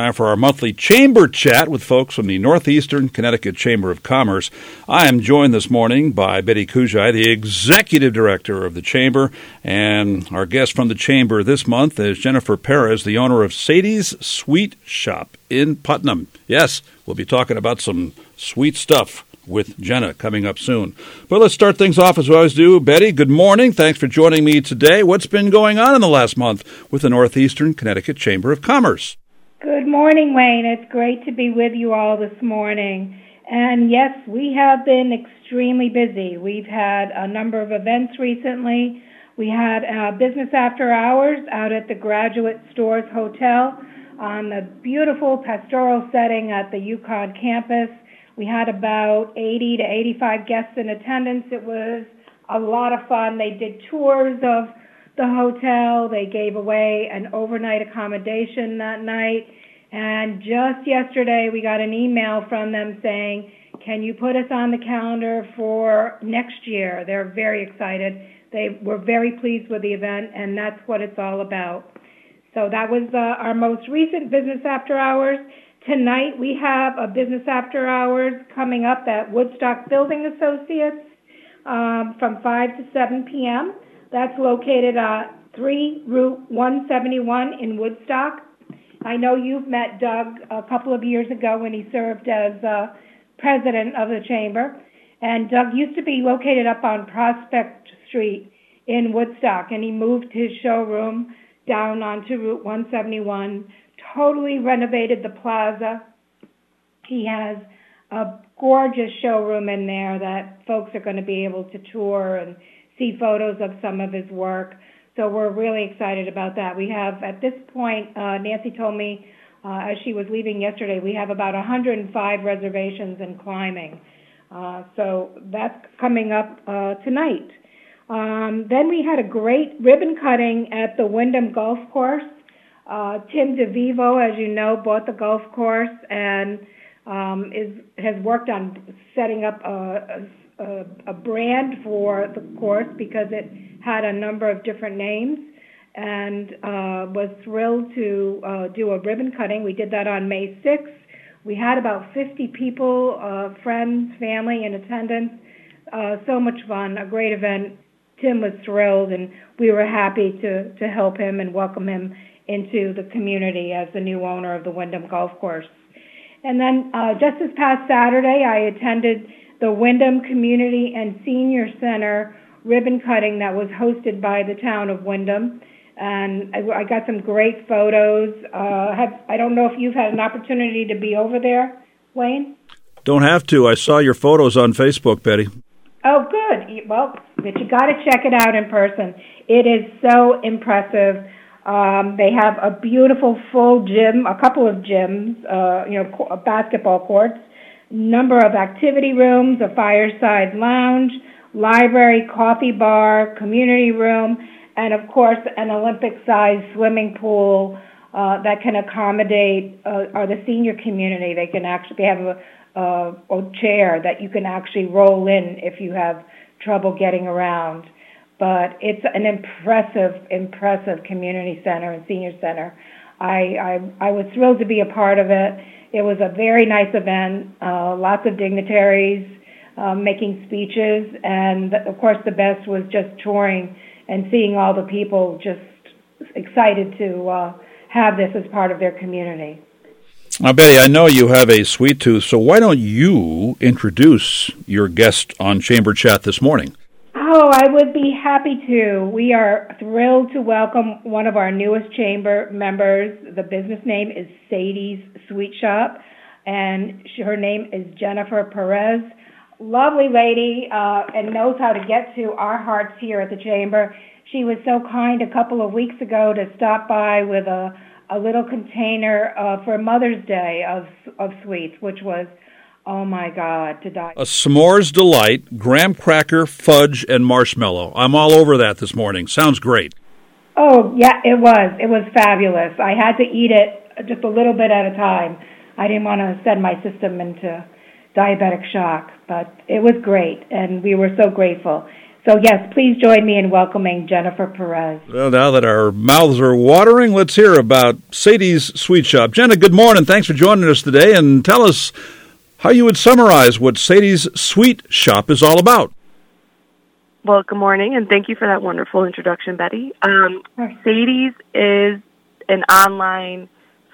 Time for our monthly chamber chat with folks from the Northeastern Connecticut Chamber of Commerce. I am joined this morning by Betti Kuszaj, the Executive Director of the Chamber, and our guest from the Chamber this month is Jennifer Perez, the owner of Sadie's Sweet Shop in Putnam. Yes, we'll be talking about some sweet stuff with Jena coming up soon. But let's start things off as we always do. Betti, good morning. Thanks for joining me today. What's been going on in the last month with the Northeastern Connecticut Chamber of Commerce? Good morning, Wayne. It's great to be with you all this morning. And yes, we have been extremely busy. We've had a number of events recently. We had a business after hours out at the Graduate Storrs Hotel on the beautiful pastoral setting at the UConn campus. We had about 80 to 85 guests in attendance. It was a lot of fun. They did tours of the hotel. They gave away an overnight accommodation that night. And just yesterday, we got an email from them saying, Can you put us on the calendar for next year? They're very excited. They were very pleased with the event, and that's what it's all about. So that was uh, our most recent business after hours. Tonight we have a business after hours coming up at Woodstock Building Associates um, from 5 to 7 p.m. That's located at 3 Route 171 in Woodstock. I know you've met Doug a couple of years ago when he served as uh, president of the chamber. And Doug used to be located up on Prospect Street in Woodstock, and he moved his showroom down onto Route 171 totally renovated the plaza. He has a gorgeous showroom in there that folks are going to be able to tour and see photos of some of his work. So we're really excited about that. We have, at this point, uh, Nancy told me uh, as she was leaving yesterday, we have about 105 reservations and climbing. Uh, so that's coming up uh, tonight. Um, then we had a great ribbon cutting at the Windham Golf Course. Uh, Tim DeVivo, as you know, bought the golf course and um, is has worked on setting up a, a, a brand for the course because it had a number of different names and uh, was thrilled to uh, do a ribbon cutting. We did that on May 6th. We had about 50 people, uh, friends, family in attendance. Uh, so much fun, a great event. Tim was thrilled, and we were happy to to help him and welcome him into the community as the new owner of the Windham Golf Course. And then uh, just this past Saturday, I attended the Windham Community and Senior Center ribbon cutting that was hosted by the town of Windham. And I, I got some great photos. Uh, have, I don't know if you've had an opportunity to be over there, Wayne? Don't have to. I saw your photos on Facebook, Betti. Oh, good. Well, but you got to check it out in person. It is so impressive. Um, they have a beautiful full gym, a couple of gyms, uh, you know, co- basketball courts, number of activity rooms, a fireside lounge, library, coffee bar, community room, and of course an Olympic-sized swimming pool uh, that can accommodate uh, or the senior community. They can actually have a, a, a chair that you can actually roll in if you have trouble getting around but it's an impressive, impressive community center and senior center. I, I, I was thrilled to be a part of it. It was a very nice event, uh, lots of dignitaries um, making speeches, and of course, the best was just touring and seeing all the people just excited to uh, have this as part of their community. Now, Betti, I know you have a sweet tooth, so why don't you introduce your guest on Chamber Chat this morning? Oh, I would be happy to. We are thrilled to welcome one of our newest chamber members. The business name is Sadie's Sweet Shop, and her name is Jennifer Perez. Lovely lady, uh, and knows how to get to our hearts here at the chamber. She was so kind a couple of weeks ago to stop by with a a little container uh, for Mother's Day of of sweets, which was Oh my God, to die. A s'mores delight, graham cracker, fudge, and marshmallow. I'm all over that this morning. Sounds great. Oh, yeah, it was. It was fabulous. I had to eat it just a little bit at a time. I didn't want to send my system into diabetic shock, but it was great, and we were so grateful. So, yes, please join me in welcoming Jennifer Perez. Well, now that our mouths are watering, let's hear about Sadie's Sweet Shop. Jena, good morning. Thanks for joining us today, and tell us how you would summarize what Sadie's Sweet Shop is all about. Well, good morning, and thank you for that wonderful introduction, Betti. Um, Sadie's is an online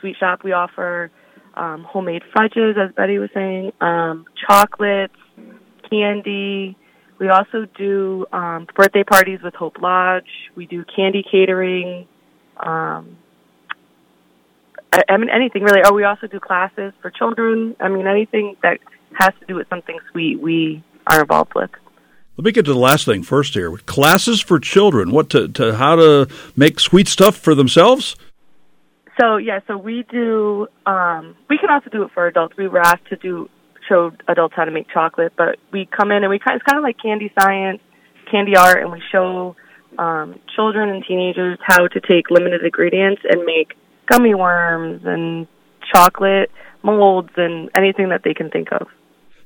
sweet shop. We offer um, homemade fudges, as Betti was saying, um, chocolates, candy. We also do um, birthday parties with Hope Lodge. We do candy catering. Um, I, mean, anything really. Oh, we also do classes for children. I mean, anything that has to do with something sweet, we are involved with. Let me get to the last thing first here. Classes for children. What to, to how to make sweet stuff for themselves? So yeah, so we do. Um, we can also do it for adults. We were asked to do show adults how to make chocolate, but we come in and we kind. It's kind of like candy science, candy art, and we show um, children and teenagers how to take limited ingredients and make gummy worms and chocolate molds and anything that they can think of.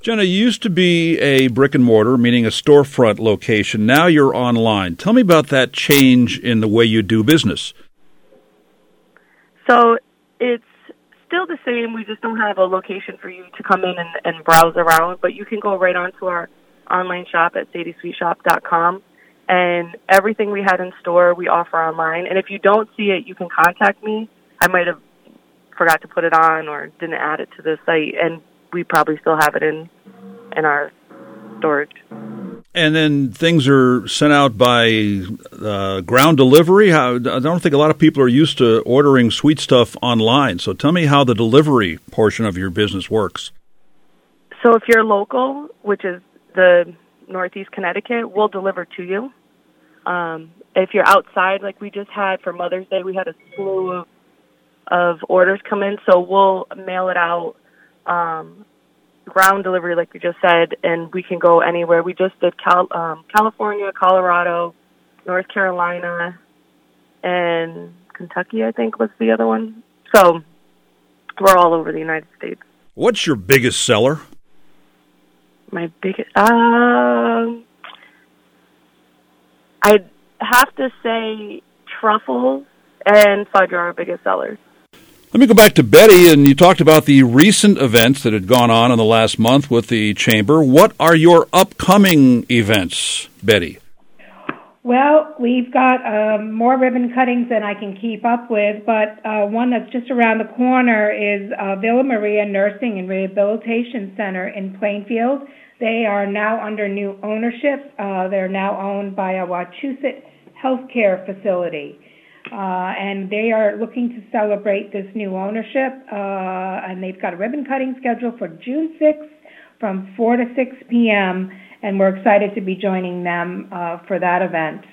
Jena, you used to be a brick and mortar, meaning a storefront location. Now you're online. Tell me about that change in the way you do business. So it's still the same. We just don't have a location for you to come in and, and browse around, but you can go right onto our online shop at sadiesweetshop.com. And everything we had in store, we offer online. And if you don't see it, you can contact me. I might have forgot to put it on or didn't add it to the site, and we probably still have it in in our storage. And then things are sent out by uh, ground delivery. How, I don't think a lot of people are used to ordering sweet stuff online. So tell me how the delivery portion of your business works. So if you're local, which is the Northeast Connecticut, we'll deliver to you. Um, if you're outside, like we just had for Mother's Day, we had a slew of of orders come in, so we'll mail it out um, ground delivery, like you just said, and we can go anywhere. We just did Cal- um, California, Colorado, North Carolina, and Kentucky. I think was the other one. So we're all over the United States. What's your biggest seller? My biggest, um, I'd have to say truffles and fudge are our biggest sellers. Let me go back to Betti, and you talked about the recent events that had gone on in the last month with the Chamber. What are your upcoming events, Betti? Well, we've got um, more ribbon cuttings than I can keep up with, but uh, one that's just around the corner is uh, Villa Maria Nursing and Rehabilitation Center in Plainfield. They are now under new ownership. Uh, they're now owned by a Wachusett healthcare facility. Uh, and they are looking to celebrate this new ownership. Uh, and they've got a ribbon cutting schedule for June 6th from 4 to 6 p.m. And we're excited to be joining them uh, for that event.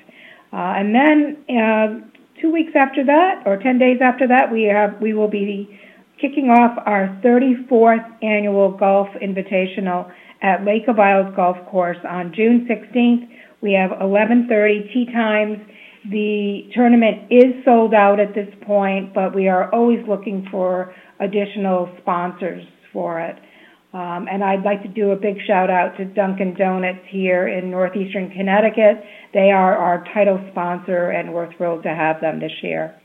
Uh, and then uh, two weeks after that, or 10 days after that, we have we will be kicking off our 34th annual golf invitational at Lake of Isles Golf Course on June 16th. We have 11:30 tee times the tournament is sold out at this point, but we are always looking for additional sponsors for it. Um, and I'd like to do a big shout out to Dunkin' Donuts here in northeastern Connecticut. They are our title sponsor, and we're thrilled to have them this year.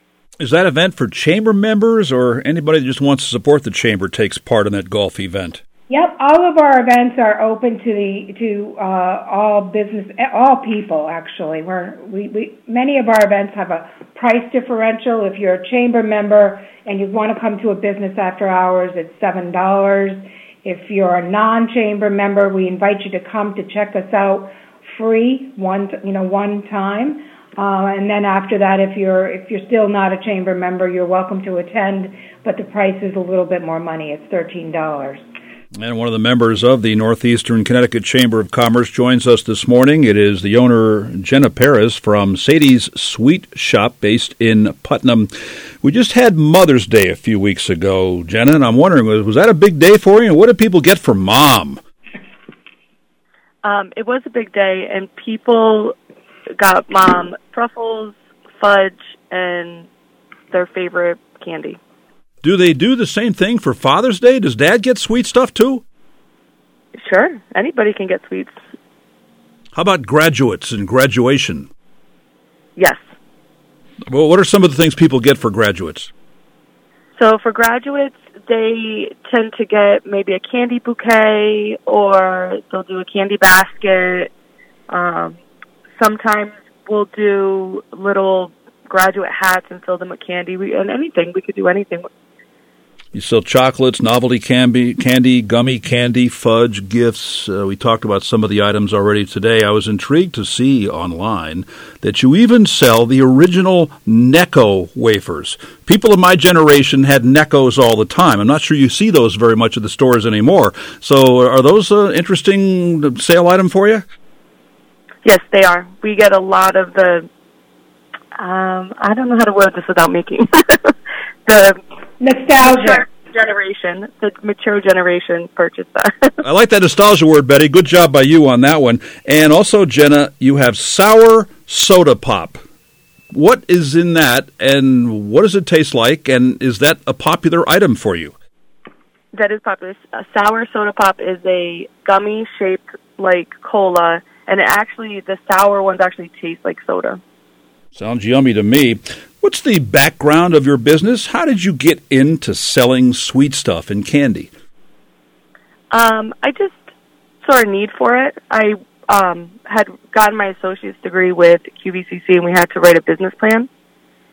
Is that event for chamber members, or anybody that just wants to support the chamber takes part in that golf event? Yep, all of our events are open to the to uh, all business, all people. Actually, we're we, we many of our events have a price differential. If you're a chamber member and you want to come to a business after hours, it's seven dollars. If you're a non-chamber member, we invite you to come to check us out free one you know one time. Uh, and then after that, if you're if you're still not a chamber member, you're welcome to attend, but the price is a little bit more money. It's thirteen dollars. And one of the members of the Northeastern Connecticut Chamber of Commerce joins us this morning. It is the owner, Jena Perez from Sadie's Sweet Shop based in Putnam. We just had Mother's Day a few weeks ago, Jena, and I'm wondering, was that a big day for you? And what did people get for mom? Um, it was a big day, and people got mom truffles, fudge, and their favorite candy. Do they do the same thing for Father's Day? Does Dad get sweet stuff too? Sure, anybody can get sweets. How about graduates and graduation? Yes. Well, what are some of the things people get for graduates? So for graduates, they tend to get maybe a candy bouquet or they'll do a candy basket. Um, sometimes we'll do little graduate hats and fill them with candy. We, and anything, we could do anything you sell chocolates, novelty candy, candy, gummy candy, fudge, gifts. Uh, we talked about some of the items already today. I was intrigued to see online that you even sell the original Necco wafers. People of my generation had Neccos all the time. I'm not sure you see those very much at the stores anymore. So, are those an interesting sale item for you? Yes, they are. We get a lot of the. Um, I don't know how to word this without making the Nostalgia. Generation, the mature generation purchased that. I like that nostalgia word, Betti. Good job by you on that one. And also, Jena, you have sour soda pop. What is in that, and what does it taste like, and is that a popular item for you? That is popular. A sour soda pop is a gummy shaped like cola, and it actually the sour ones actually taste like soda. Sounds yummy to me. What's the background of your business? How did you get into selling sweet stuff and candy? Um, I just saw a need for it. I um, had gotten my associate's degree with QVCC, and we had to write a business plan.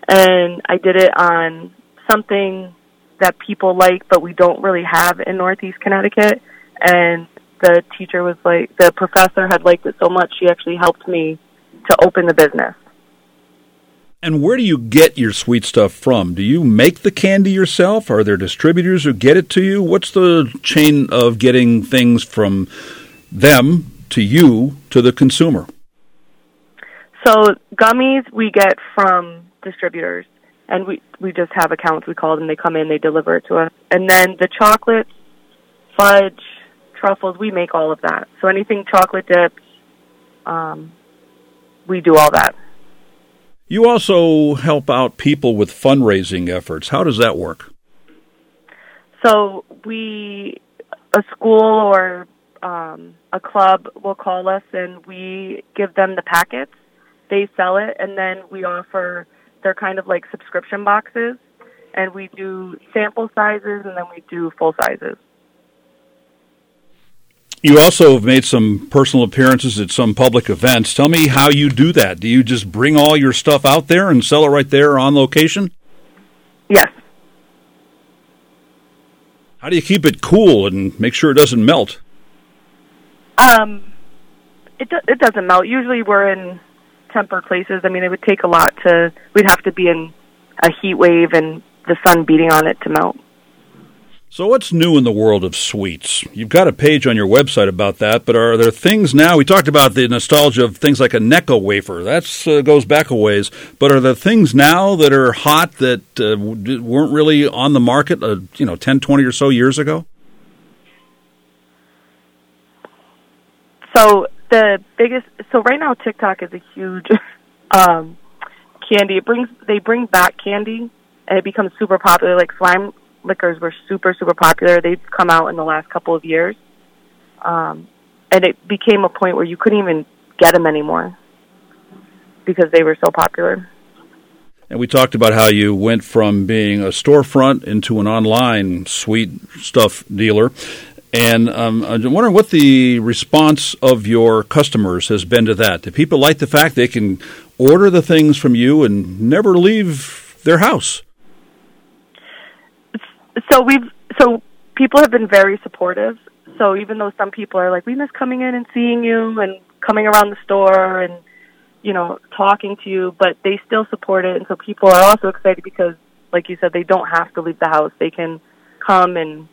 And I did it on something that people like, but we don't really have in Northeast Connecticut. And the teacher was like, the professor had liked it so much, she actually helped me to open the business. And where do you get your sweet stuff from? Do you make the candy yourself? Are there distributors who get it to you? What's the chain of getting things from them to you to the consumer? So gummies we get from distributors, and we we just have accounts. We call them. They come in, they deliver it to us, and then the chocolates, fudge, truffles, we make all of that. So anything chocolate dipped, um, we do all that. You also help out people with fundraising efforts. How does that work? So we, a school or um, a club will call us and we give them the packets. They sell it and then we offer. They're kind of like subscription boxes, and we do sample sizes and then we do full sizes. You also have made some personal appearances at some public events. Tell me how you do that. Do you just bring all your stuff out there and sell it right there on location? Yes. How do you keep it cool and make sure it doesn't melt? Um, it do- it doesn't melt. Usually we're in tempered places. I mean, it would take a lot to. We'd have to be in a heat wave and the sun beating on it to melt. So, what's new in the world of sweets? You've got a page on your website about that, but are there things now? We talked about the nostalgia of things like a Necco wafer. That uh, goes back a ways. But are there things now that are hot that uh, weren't really on the market, uh, you know, 10, 20 or so years ago? So, the biggest. So, right now, TikTok is a huge um, candy. It brings They bring back candy, and it becomes super popular. Like Slime Lickers were super super popular. They've come out in the last couple of years, um, and it became a point where you couldn't even get them anymore because they were so popular. And we talked about how you went from being a storefront into an online sweet stuff dealer. And um, I'm wondering what the response of your customers has been to that. Do people like the fact they can order the things from you and never leave their house? So we've so people have been very supportive. So even though some people are like, we miss coming in and seeing you and coming around the store and you know talking to you, but they still support it, and so people are also excited because, like you said, they don't have to leave the house. They can come and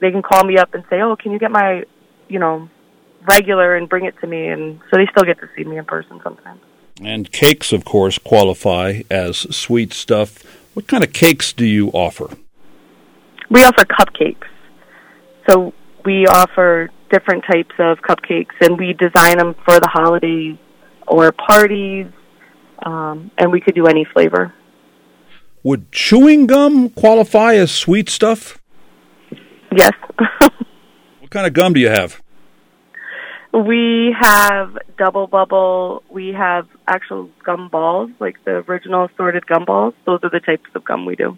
they can call me up and say, oh, can you get my you know regular and bring it to me, and so they still get to see me in person sometimes. And cakes, of course, qualify as sweet stuff. What kind of cakes do you offer? We offer cupcakes. So we offer different types of cupcakes, and we design them for the holidays or parties, um, and we could do any flavor. Would chewing gum qualify as sweet stuff? Yes. what kind of gum do you have? We have double bubble. We have actual gum balls, like the original assorted gum balls. Those are the types of gum we do.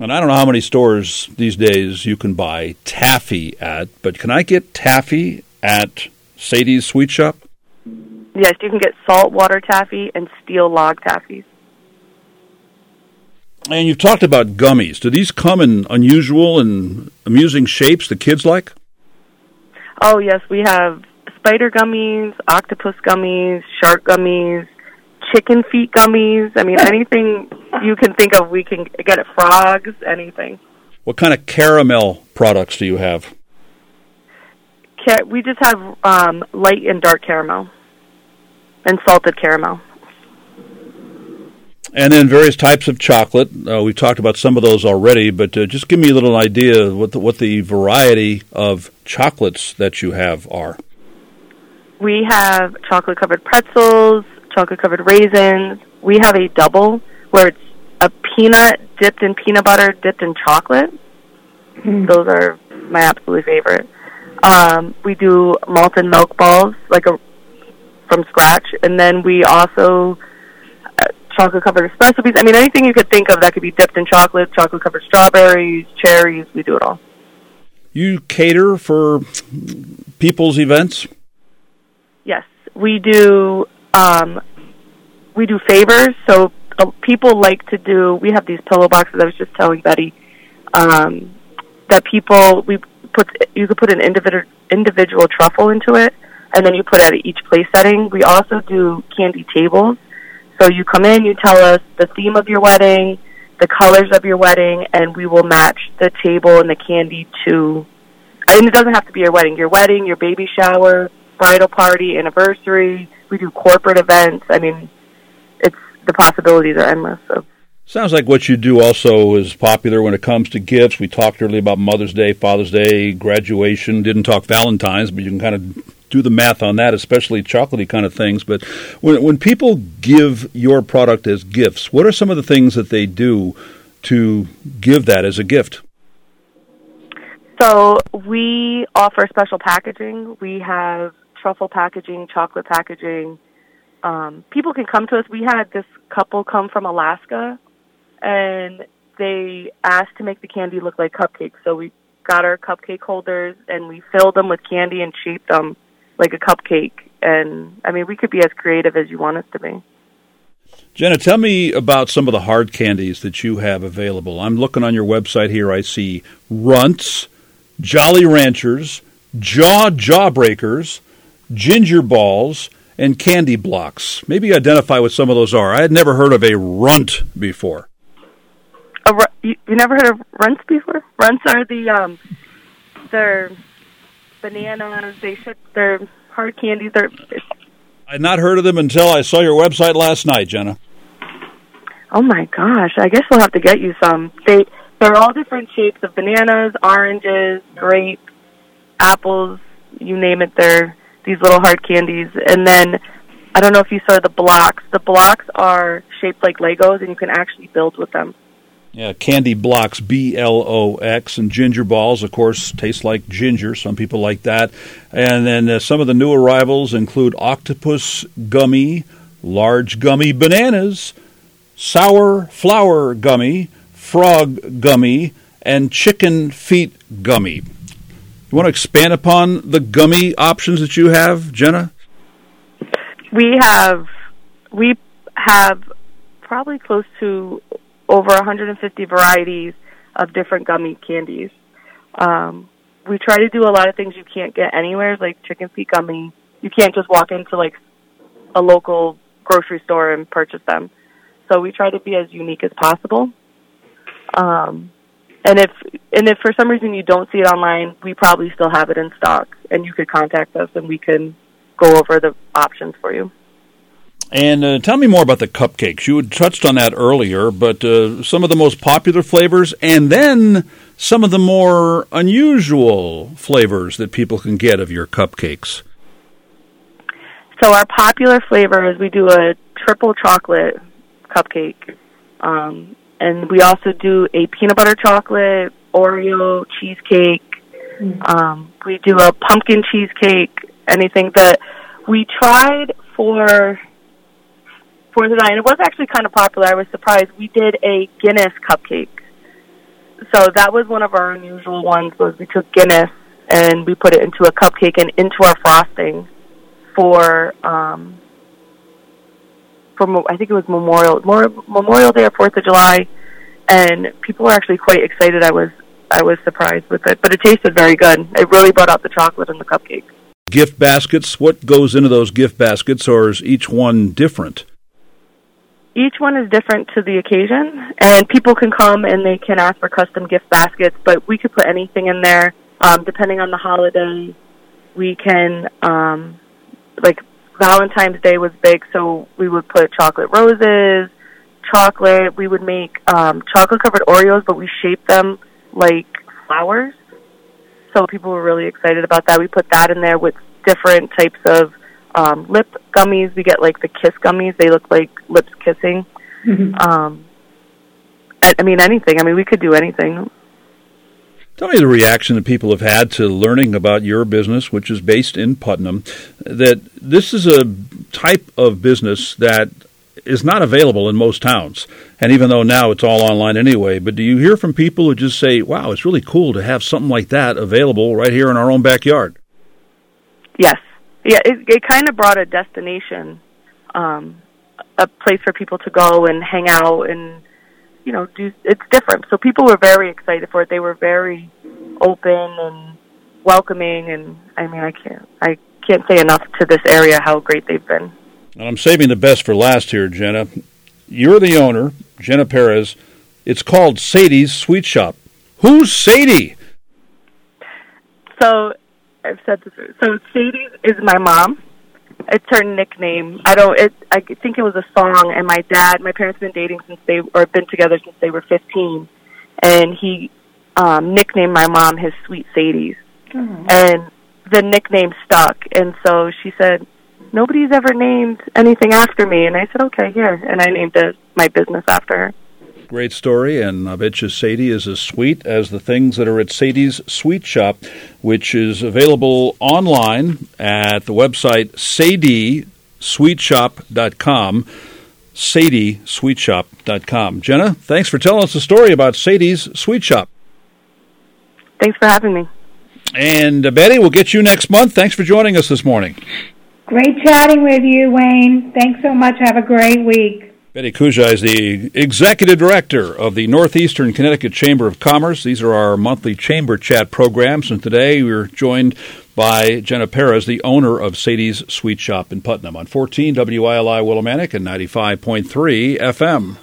And I don't know how many stores these days you can buy taffy at, but can I get taffy at Sadie's Sweet Shop? Yes, you can get saltwater taffy and steel log taffies. And you've talked about gummies. Do these come in unusual and amusing shapes the kids like? Oh, yes, we have spider gummies, octopus gummies, shark gummies, chicken feet gummies. I mean, anything you can think of, we can get it. Frogs, anything. What kind of caramel products do you have? We just have um, light and dark caramel and salted caramel. And then various types of chocolate. Uh, we've talked about some of those already, but uh, just give me a little idea of what the, what the variety of chocolates that you have are. We have chocolate covered pretzels, chocolate covered raisins. We have a double where it's a peanut dipped in peanut butter, dipped in chocolate. Mm. Those are my absolute favorite. Um, we do malted milk balls, like a from scratch, and then we also uh, chocolate covered espresso beans. I mean, anything you could think of that could be dipped in chocolate, chocolate covered strawberries, cherries. We do it all. You cater for people's events. Yes, we do. Um, we do favors. So uh, people like to do. We have these pillow boxes. I was just telling Betti um, that people we put you could put an individual individual truffle into it and then you put at each place setting. We also do candy tables. So you come in, you tell us the theme of your wedding, the colors of your wedding, and we will match the table and the candy to. And it doesn't have to be your wedding. Your wedding, your baby shower, bridal party, anniversary. We do corporate events. I mean, it's the possibilities are endless. So. Sounds like what you do also is popular when it comes to gifts. We talked earlier about Mother's Day, Father's Day, graduation. Didn't talk Valentine's, but you can kind of do the math on that, especially chocolatey kind of things. But when when people give your product as gifts, what are some of the things that they do to give that as a gift? So we offer special packaging. We have truffle packaging, chocolate packaging. Um, people can come to us. We had this couple come from Alaska, and they asked to make the candy look like cupcakes. So we got our cupcake holders and we filled them with candy and shaped them like a cupcake. And I mean, we could be as creative as you want us to be. Jena, tell me about some of the hard candies that you have available. I'm looking on your website here. I see runts, Jolly Ranchers, Jaw Jawbreakers, Ginger Balls, and Candy Blocks. Maybe identify what some of those are. I had never heard of a runt before. A, you, you never heard of runts before? Runts are the um, they're bananas. They should. They're hard candies. They're. I'd not heard of them until I saw your website last night, Jena. Oh my gosh! I guess we'll have to get you some. They they're all different shapes of bananas, oranges, grapes, apples. You name it. They're these little hard candies, and then I don't know if you saw the blocks. The blocks are shaped like Legos, and you can actually build with them. Yeah, candy blocks, B L O X, and ginger balls, of course, taste like ginger. Some people like that. And then uh, some of the new arrivals include octopus gummy, large gummy bananas, sour flower gummy, frog gummy, and chicken feet gummy. You want to expand upon the gummy options that you have, Jena? We have we have probably close to over 150 varieties of different gummy candies. Um, we try to do a lot of things you can't get anywhere, like chicken feet gummy. You can't just walk into like a local grocery store and purchase them. So we try to be as unique as possible. Um, and if and if for some reason you don't see it online, we probably still have it in stock, and you could contact us and we can go over the options for you. And uh, tell me more about the cupcakes. You had touched on that earlier, but uh, some of the most popular flavors, and then some of the more unusual flavors that people can get of your cupcakes. So our popular flavor is we do a triple chocolate cupcake, um, and we also do a peanut butter chocolate Oreo cheesecake. Mm-hmm. Um, we do a pumpkin cheesecake, anything. That we tried for for the night, and it was actually kind of popular. I was surprised. We did a Guinness cupcake. So that was one of our unusual ones. Was we took Guinness and we put it into a cupcake and into our frosting for um, for I think it was Memorial Memorial Day or Fourth of July, and people were actually quite excited. I was I was surprised with it, but it tasted very good. It really brought out the chocolate in the cupcake. Gift baskets. What goes into those gift baskets, or is each one different? Each one is different to the occasion, and people can come and they can ask for custom gift baskets. But we could put anything in there, um, depending on the holiday. We can, um, like Valentine's Day was big, so we would put chocolate roses, chocolate. We would make um, chocolate covered Oreos, but we shaped them like flowers. So people were really excited about that. We put that in there with different types of um, lip gummies. We get like the kiss gummies. They look like lips kissing. Mm-hmm. Um, I, I mean, anything. I mean, we could do anything. Tell me the reaction that people have had to learning about your business, which is based in Putnam, that this is a type of business that is not available in most towns. And even though now it's all online anyway, but do you hear from people who just say, wow, it's really cool to have something like that available right here in our own backyard? Yes. Yeah, it, it kind of brought a destination, um, a place for people to go and hang out and you know, do it's different. So people were very excited for it. They were very open and welcoming, and I mean, I can't I can't say enough to this area how great they've been. And I'm saving the best for last here, Jena. You're the owner, Jena Perez. It's called Sadie's Sweet Shop. Who's Sadie? So I've said this. So Sadie is my mom it's her nickname. I don't. It. I think it was a song. And my dad, my parents have been dating since they or been together since they were fifteen, and he um, nicknamed my mom his Sweet Sadie's, mm-hmm. and the nickname stuck. And so she said, "Nobody's ever named anything after me." And I said, "Okay, here." And I named it my business after her. Great story, and I bet you Sadie is as sweet as the things that are at Sadie's Sweet Shop, which is available online at the website sadiesweetshop.com. sadiesweetshop.com. Jena, thanks for telling us the story about Sadie's Sweet Shop. Thanks for having me. And uh, Betti, we'll get you next month. Thanks for joining us this morning. Great chatting with you, Wayne. Thanks so much. Have a great week. Betti Kuszaj is the executive director of the Northeastern Connecticut Chamber of Commerce. These are our monthly chamber chat programs, and today we're joined by Jena Perez, the owner of Sadie's Sweet Shop in Putnam on 14 WILI Willimantic and 95.3 FM.